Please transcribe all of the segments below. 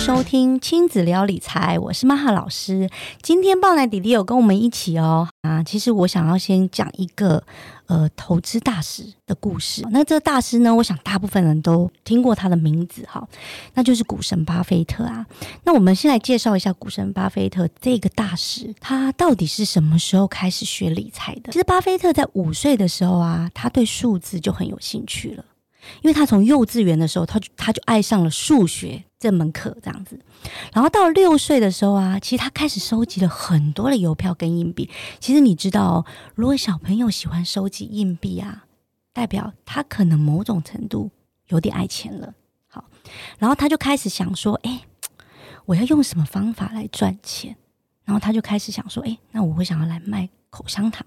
收听亲子聊理财，我是玛哈老师。今天豹奶弟弟有跟我们一起哦啊，其实我想要先讲一个呃投资大师的故事。那这大师呢，我想大部分人都听过他的名字哈，那就是股神巴菲特啊。那我们先来介绍一下股神巴菲特这个大师，他到底是什么时候开始学理财的？其实巴菲特在五岁的时候啊，他对数字就很有兴趣了。因为他从幼稚园的时候，他就他就爱上了数学这门课，这样子。然后到六岁的时候啊，其实他开始收集了很多的邮票跟硬币。其实你知道，如果小朋友喜欢收集硬币啊，代表他可能某种程度有点爱钱了。好，然后他就开始想说：“哎，我要用什么方法来赚钱？”然后他就开始想说：“哎，那我会想要来卖口香糖。”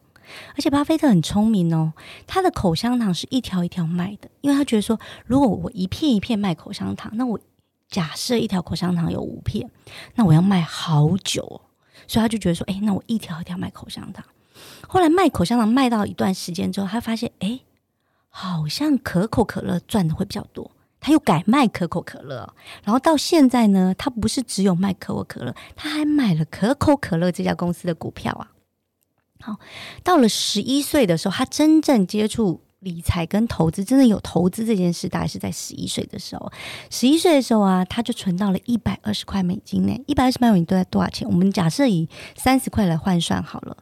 而且巴菲特很聪明哦，他的口香糖是一条一条卖的，因为他觉得说，如果我一片一片卖口香糖，那我假设一条口香糖有五片，那我要卖好久，哦，所以他就觉得说，哎，那我一条一条卖口香糖。后来卖口香糖卖到一段时间之后，他发现，哎，好像可口可乐赚的会比较多，他又改卖可口可乐。然后到现在呢，他不是只有卖可口可乐，他还买了可口可乐这家公司的股票啊。好，到了十一岁的时候，他真正接触理财跟投资，真的有投资这件事，大概是在十一岁的时候。十一岁的时候啊，他就存到了一百二十块美金呢。一百二十块美金都在多少钱？我们假设以三十块来换算好了，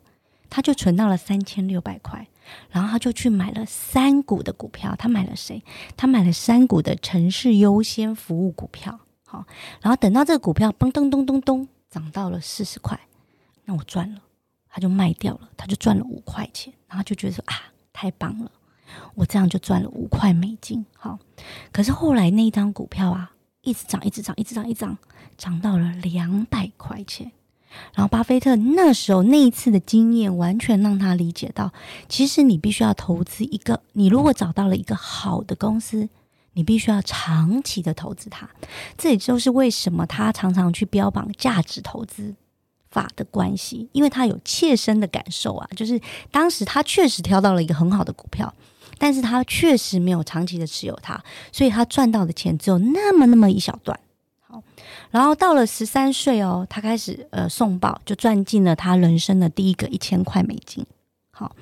他就存到了三千六百块。然后他就去买了三股的股票。他买了谁？他买了三股的城市优先服务股票。好，然后等到这个股票嘣咚咚咚咚涨到了四十块，那我赚了。他就卖掉了，他就赚了五块钱，然后就觉得说啊，太棒了，我这样就赚了五块美金。好，可是后来那一张股票啊，一直涨，一直涨，一直涨，一涨，涨到了两百块钱。然后巴菲特那时候那一次的经验，完全让他理解到，其实你必须要投资一个，你如果找到了一个好的公司，你必须要长期的投资它。这也就是为什么他常常去标榜价值投资。法的关系，因为他有切身的感受啊，就是当时他确实挑到了一个很好的股票，但是他确实没有长期的持有它，所以他赚到的钱只有那么那么一小段。好，然后到了十三岁哦，他开始呃送报，就赚进了他人生的第一个一千块美金。好，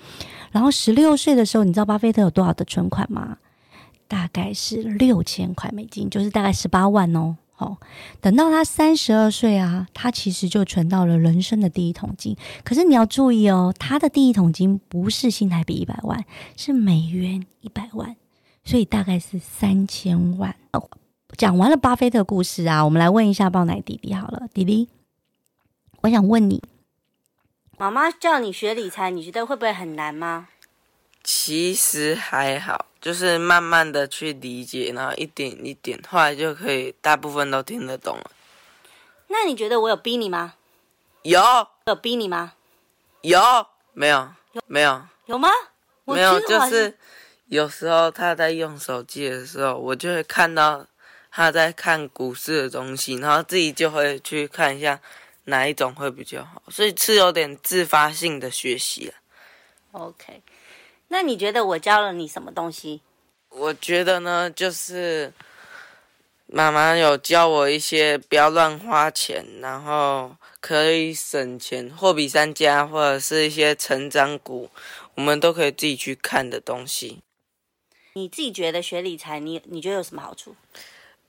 然后十六岁的时候，你知道巴菲特有多少的存款吗？大概是六千块美金，就是大概十八万哦。哦，等到他三十二岁啊，他其实就存到了人生的第一桶金。可是你要注意哦，他的第一桶金不是新台币一百万，是美元一百万，所以大概是三千万。讲完了巴菲特故事啊，我们来问一下爆奶弟弟好了，弟弟，我想问你，妈妈叫你学理财，你觉得会不会很难吗？其实还好。就是慢慢的去理解，然后一点一点，后来就可以大部分都听得懂了。那你觉得我有逼你吗？有。有逼你吗？有。没有。没有。有吗？没有，就是有时候他在用手机的时候，我就会看到他在看股市的东西，然后自己就会去看一下哪一种会比较好，所以是有点自发性的学习了。OK。那你觉得我教了你什么东西？我觉得呢，就是妈妈有教我一些不要乱花钱，然后可以省钱，货比三家或者是一些成长股，我们都可以自己去看的东西。你自己觉得学理财，你你觉得有什么好处？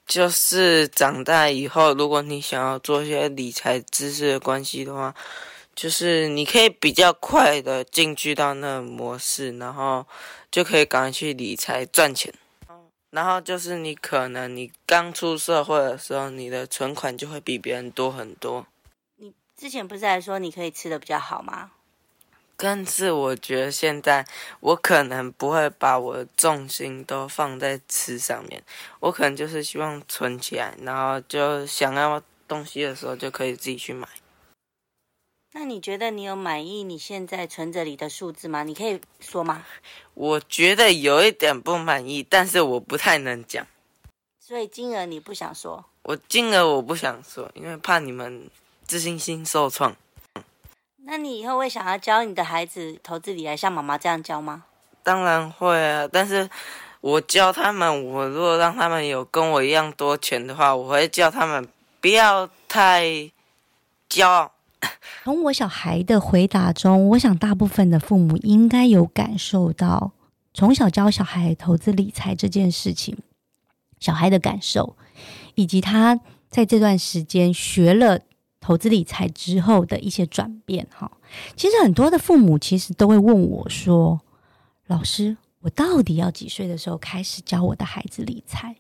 就是长大以后，如果你想要做一些理财知识的关系的话。就是你可以比较快的进去到那个模式，然后就可以赶快去理财赚钱。然后就是你可能你刚出社会的时候，你的存款就会比别人多很多。你之前不是还说你可以吃的比较好吗？但是我觉得现在我可能不会把我的重心都放在吃上面，我可能就是希望存起来，然后就想要东西的时候就可以自己去买。那你觉得你有满意你现在存折里的数字吗？你可以说吗？我觉得有一点不满意，但是我不太能讲。所以金额你不想说？我金额我不想说，因为怕你们自信心受创。那你以后会想要教你的孩子投资理财，像妈妈这样教吗？当然会啊，但是我教他们，我如果让他们有跟我一样多钱的话，我会叫他们不要太骄傲。从我小孩的回答中，我想大部分的父母应该有感受到，从小教小孩投资理财这件事情，小孩的感受，以及他在这段时间学了投资理财之后的一些转变。哈，其实很多的父母其实都会问我说：“老师，我到底要几岁的时候开始教我的孩子理财？”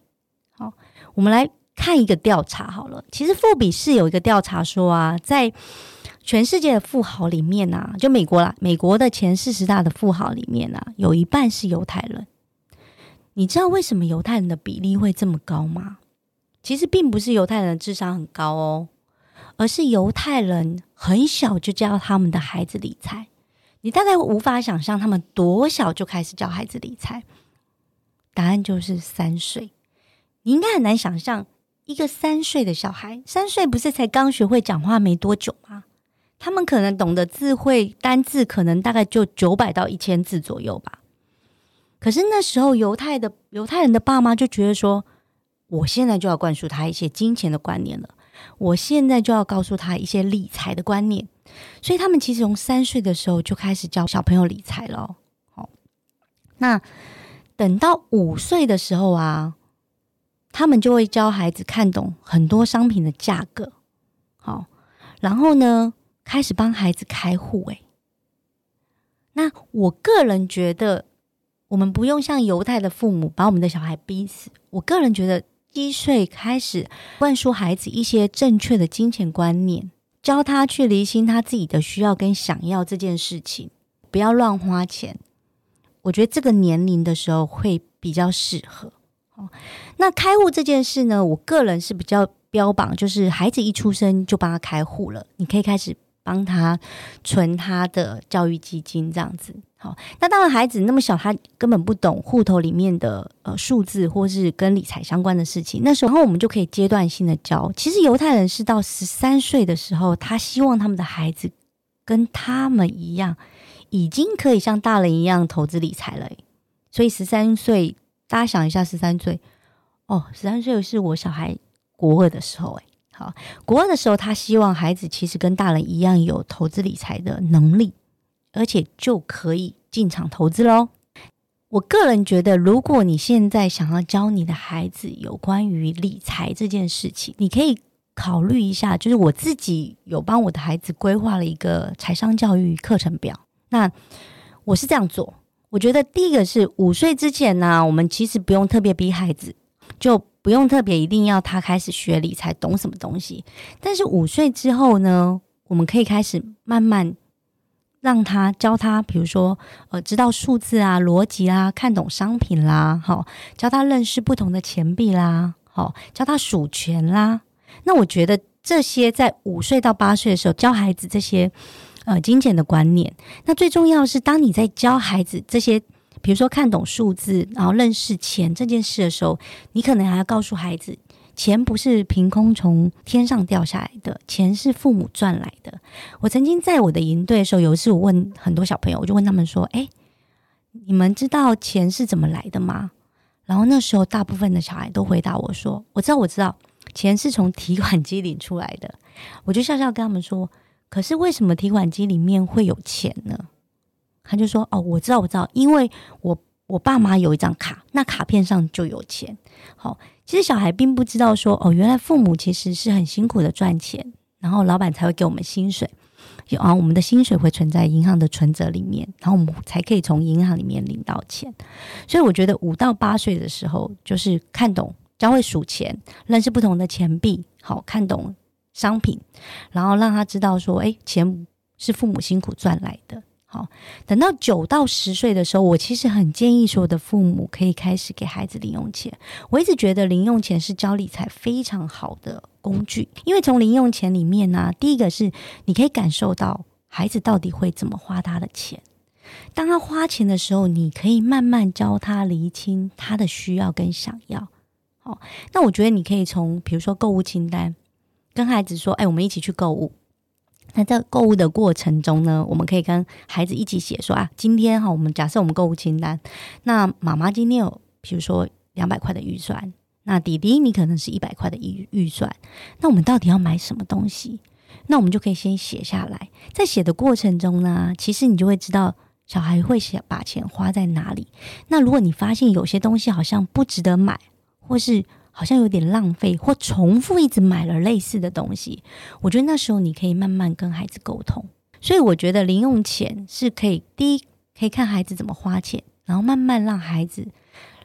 好，我们来看一个调查好了。其实富比是有一个调查说啊，在全世界的富豪里面啊，就美国啦，美国的前四十大的富豪里面啊，有一半是犹太人。你知道为什么犹太人的比例会这么高吗？其实并不是犹太人的智商很高哦，而是犹太人很小就教他们的孩子理财。你大概无法想象他们多小就开始教孩子理财。答案就是三岁。你应该很难想象一个三岁的小孩，三岁不是才刚学会讲话没多久吗？他们可能懂得字汇单字，可能大概就九百到一千字左右吧。可是那时候犹太的犹太人的爸妈就觉得说，我现在就要灌输他一些金钱的观念了，我现在就要告诉他一些理财的观念，所以他们其实从三岁的时候就开始教小朋友理财了。好，那等到五岁的时候啊，他们就会教孩子看懂很多商品的价格。好，然后呢？开始帮孩子开户，诶，那我个人觉得，我们不用像犹太的父母把我们的小孩逼死。我个人觉得，一岁开始灌输孩子一些正确的金钱观念，教他去厘清他自己的需要跟想要这件事情，不要乱花钱。我觉得这个年龄的时候会比较适合。那开户这件事呢，我个人是比较标榜，就是孩子一出生就帮他开户了，你可以开始。帮他存他的教育基金，这样子好。那当然，孩子那么小，他根本不懂户头里面的呃数字，或是跟理财相关的事情。那时候，我们就可以阶段性的教。其实，犹太人是到十三岁的时候，他希望他们的孩子跟他们一样，已经可以像大人一样投资理财了。所以，十三岁，大家想一下，十三岁哦，十三岁是我小孩国二的时候，哎。好，国二的时候，他希望孩子其实跟大人一样有投资理财的能力，而且就可以进场投资喽。我个人觉得，如果你现在想要教你的孩子有关于理财这件事情，你可以考虑一下。就是我自己有帮我的孩子规划了一个财商教育课程表。那我是这样做，我觉得第一个是五岁之前呢，我们其实不用特别逼孩子，就。不用特别一定要他开始学理财，懂什么东西。但是五岁之后呢，我们可以开始慢慢让他教他，比如说呃，知道数字啊、逻辑啊、看懂商品啦，好，教他认识不同的钱币啦，好，教他数钱啦。那我觉得这些在五岁到八岁的时候教孩子这些呃金钱的观念，那最重要是，当你在教孩子这些。比如说看懂数字，然后认识钱这件事的时候，你可能还要告诉孩子，钱不是凭空从天上掉下来的，钱是父母赚来的。我曾经在我的营队的时候，有一次我问很多小朋友，我就问他们说：“哎，你们知道钱是怎么来的吗？”然后那时候大部分的小孩都回答我说：“我知道，我知道，钱是从提款机领出来的。”我就笑笑跟他们说：“可是为什么提款机里面会有钱呢？”他就说：“哦，我知道，我知道，因为我我爸妈有一张卡，那卡片上就有钱。好，其实小孩并不知道说，哦，原来父母其实是很辛苦的赚钱，然后老板才会给我们薪水，然后我们的薪水会存在银行的存折里面，然后我们才可以从银行里面领到钱。所以我觉得五到八岁的时候，就是看懂、教会数钱、认识不同的钱币，好看懂商品，然后让他知道说，哎，钱是父母辛苦赚来的。”好，等到九到十岁的时候，我其实很建议所有的父母可以开始给孩子零用钱。我一直觉得零用钱是教理财非常好的工具，因为从零用钱里面呢，第一个是你可以感受到孩子到底会怎么花他的钱。当他花钱的时候，你可以慢慢教他厘清他的需要跟想要。好，那我觉得你可以从比如说购物清单，跟孩子说：“哎，我们一起去购物。”那在购物的过程中呢，我们可以跟孩子一起写说啊，今天哈，我们假设我们购物清单，那妈妈今天有比如说两百块的预算，那弟弟你可能是一百块的预预算，那我们到底要买什么东西？那我们就可以先写下来，在写的过程中呢，其实你就会知道小孩会想把钱花在哪里。那如果你发现有些东西好像不值得买，或是好像有点浪费，或重复一直买了类似的东西，我觉得那时候你可以慢慢跟孩子沟通。所以我觉得零用钱是可以，第一可以看孩子怎么花钱，然后慢慢让孩子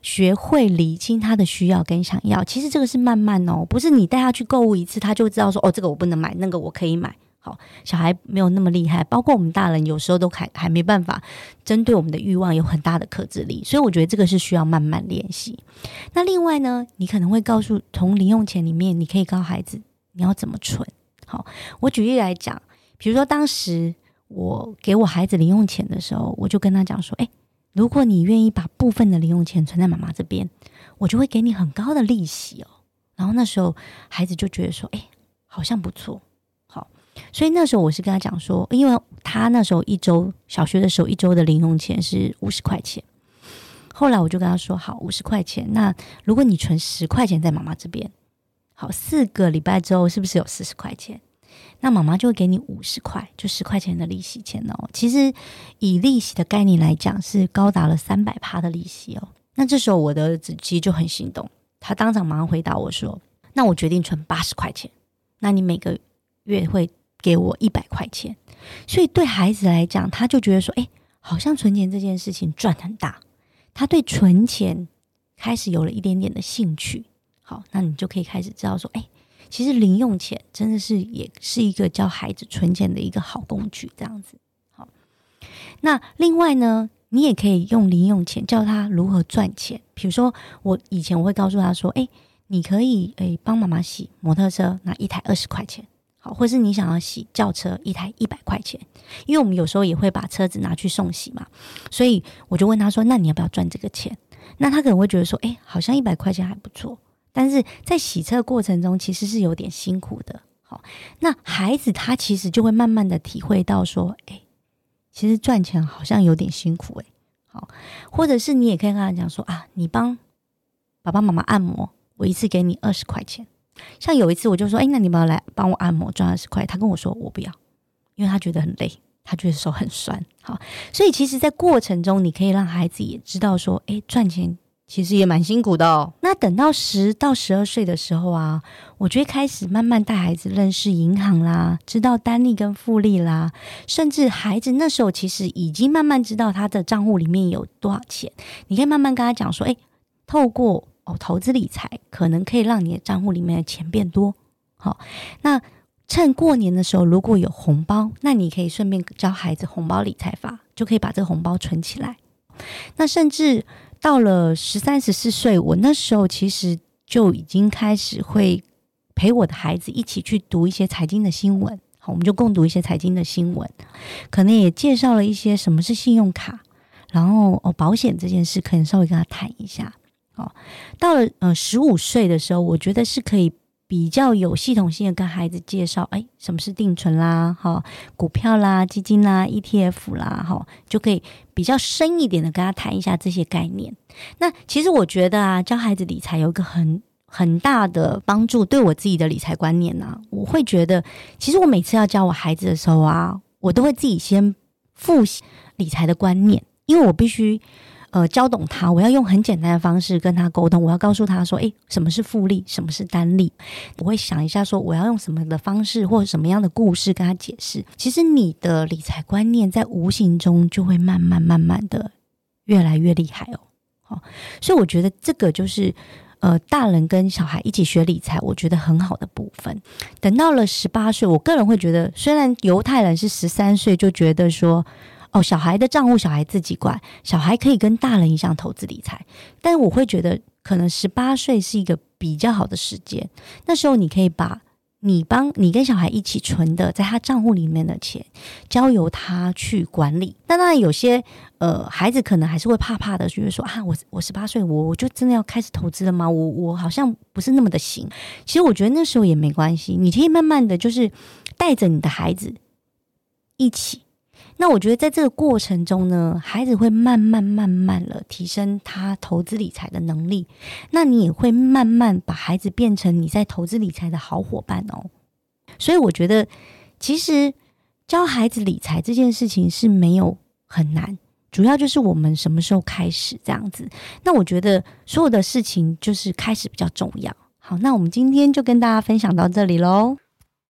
学会理清他的需要跟想要。其实这个是慢慢哦，不是你带他去购物一次，他就知道说哦，这个我不能买，那个我可以买。好，小孩没有那么厉害，包括我们大人有时候都还还没办法针对我们的欲望有很大的克制力，所以我觉得这个是需要慢慢练习。那另外呢，你可能会告诉从零用钱里面，你可以告孩子你要怎么存。好，我举例来讲。比如说，当时我给我孩子零用钱的时候，我就跟他讲说：“哎，如果你愿意把部分的零用钱存在妈妈这边，我就会给你很高的利息哦。”然后那时候孩子就觉得说：“哎，好像不错。”所以那时候我是跟他讲说，因为他那时候一周小学的时候一周的零用钱是五十块钱，后来我就跟他说：“好，五十块钱，那如果你存十块钱在妈妈这边，好，四个礼拜之后是不是有四十块钱？”那妈妈就会给你五十块，就十块钱的利息钱哦。其实以利息的概念来讲，是高达了三百趴的利息哦。那这时候我的儿子其实就很心动，他当场马上回答我说：“那我决定存八十块钱，那你每个月会给我一百块钱。”所以对孩子来讲，他就觉得说：“哎，好像存钱这件事情赚很大。”他对存钱开始有了一点点的兴趣。好，那你就可以开始知道说：“哎。”其实零用钱真的是也是一个教孩子存钱的一个好工具，这样子。好，那另外呢，你也可以用零用钱教他如何赚钱。比如说，我以前我会告诉他说：“哎，你可以诶帮妈妈洗摩托车，拿一台二十块钱，或是你想要洗轿车，一台一百块钱。因为我们有时候也会把车子拿去送洗嘛，所以我就问他说：那你要不要赚这个钱？那他可能会觉得说：哎，好像一百块钱还不错。”但是在洗车过程中，其实是有点辛苦的。好，那孩子他其实就会慢慢的体会到说，哎，其实赚钱好像有点辛苦，哎，好，或者是你也可以跟他讲说啊，你帮爸爸妈妈按摩，我一次给你二十块钱。像有一次我就说，哎，那你们要来帮我按摩，赚二十块。他跟我说我不要，因为他觉得很累，他觉得手很酸。好，所以其实，在过程中，你可以让孩子也知道说，哎，赚钱。其实也蛮辛苦的哦。那等到十到十二岁的时候啊，我就会开始慢慢带孩子认识银行啦，知道单利跟复利啦，甚至孩子那时候其实已经慢慢知道他的账户里面有多少钱。你可以慢慢跟他讲说：“哎，透过哦投资理财，可能可以让你的账户里面的钱变多。”好，那趁过年的时候如果有红包，那你可以顺便教孩子红包理财法，就可以把这个红包存起来。那甚至。到了十三十四岁，我那时候其实就已经开始会陪我的孩子一起去读一些财经的新闻，好，我们就共读一些财经的新闻，可能也介绍了一些什么是信用卡，然后哦保险这件事，可能稍微跟他谈一下。哦，到了呃十五岁的时候，我觉得是可以。比较有系统性的跟孩子介绍，哎，什么是定存啦，哈，股票啦，基金啦，ETF 啦，哈，就可以比较深一点的跟他谈一下这些概念。那其实我觉得啊，教孩子理财有一个很很大的帮助，对我自己的理财观念呢，我会觉得，其实我每次要教我孩子的时候啊，我都会自己先复习理财的观念，因为我必须。呃，教懂他，我要用很简单的方式跟他沟通。我要告诉他说：“诶，什么是复利，什么是单利？”我会想一下，说我要用什么的方式或者什么样的故事跟他解释。其实你的理财观念在无形中就会慢慢慢慢的越来越厉害哦。好，所以我觉得这个就是呃，大人跟小孩一起学理财，我觉得很好的部分。等到了十八岁，我个人会觉得，虽然犹太人是十三岁就觉得说。哦，小孩的账户小孩自己管，小孩可以跟大人一样投资理财，但我会觉得可能十八岁是一个比较好的时间。那时候你可以把你帮你跟小孩一起存的在他账户里面的钱，交由他去管理。但当然有些呃孩子可能还是会怕怕的，觉得说啊，我我十八岁，我我就真的要开始投资了吗？我我好像不是那么的行。其实我觉得那时候也没关系，你可以慢慢的就是带着你的孩子一起。那我觉得在这个过程中呢，孩子会慢慢慢慢了提升他投资理财的能力，那你也会慢慢把孩子变成你在投资理财的好伙伴哦。所以我觉得，其实教孩子理财这件事情是没有很难，主要就是我们什么时候开始这样子。那我觉得所有的事情就是开始比较重要。好，那我们今天就跟大家分享到这里喽。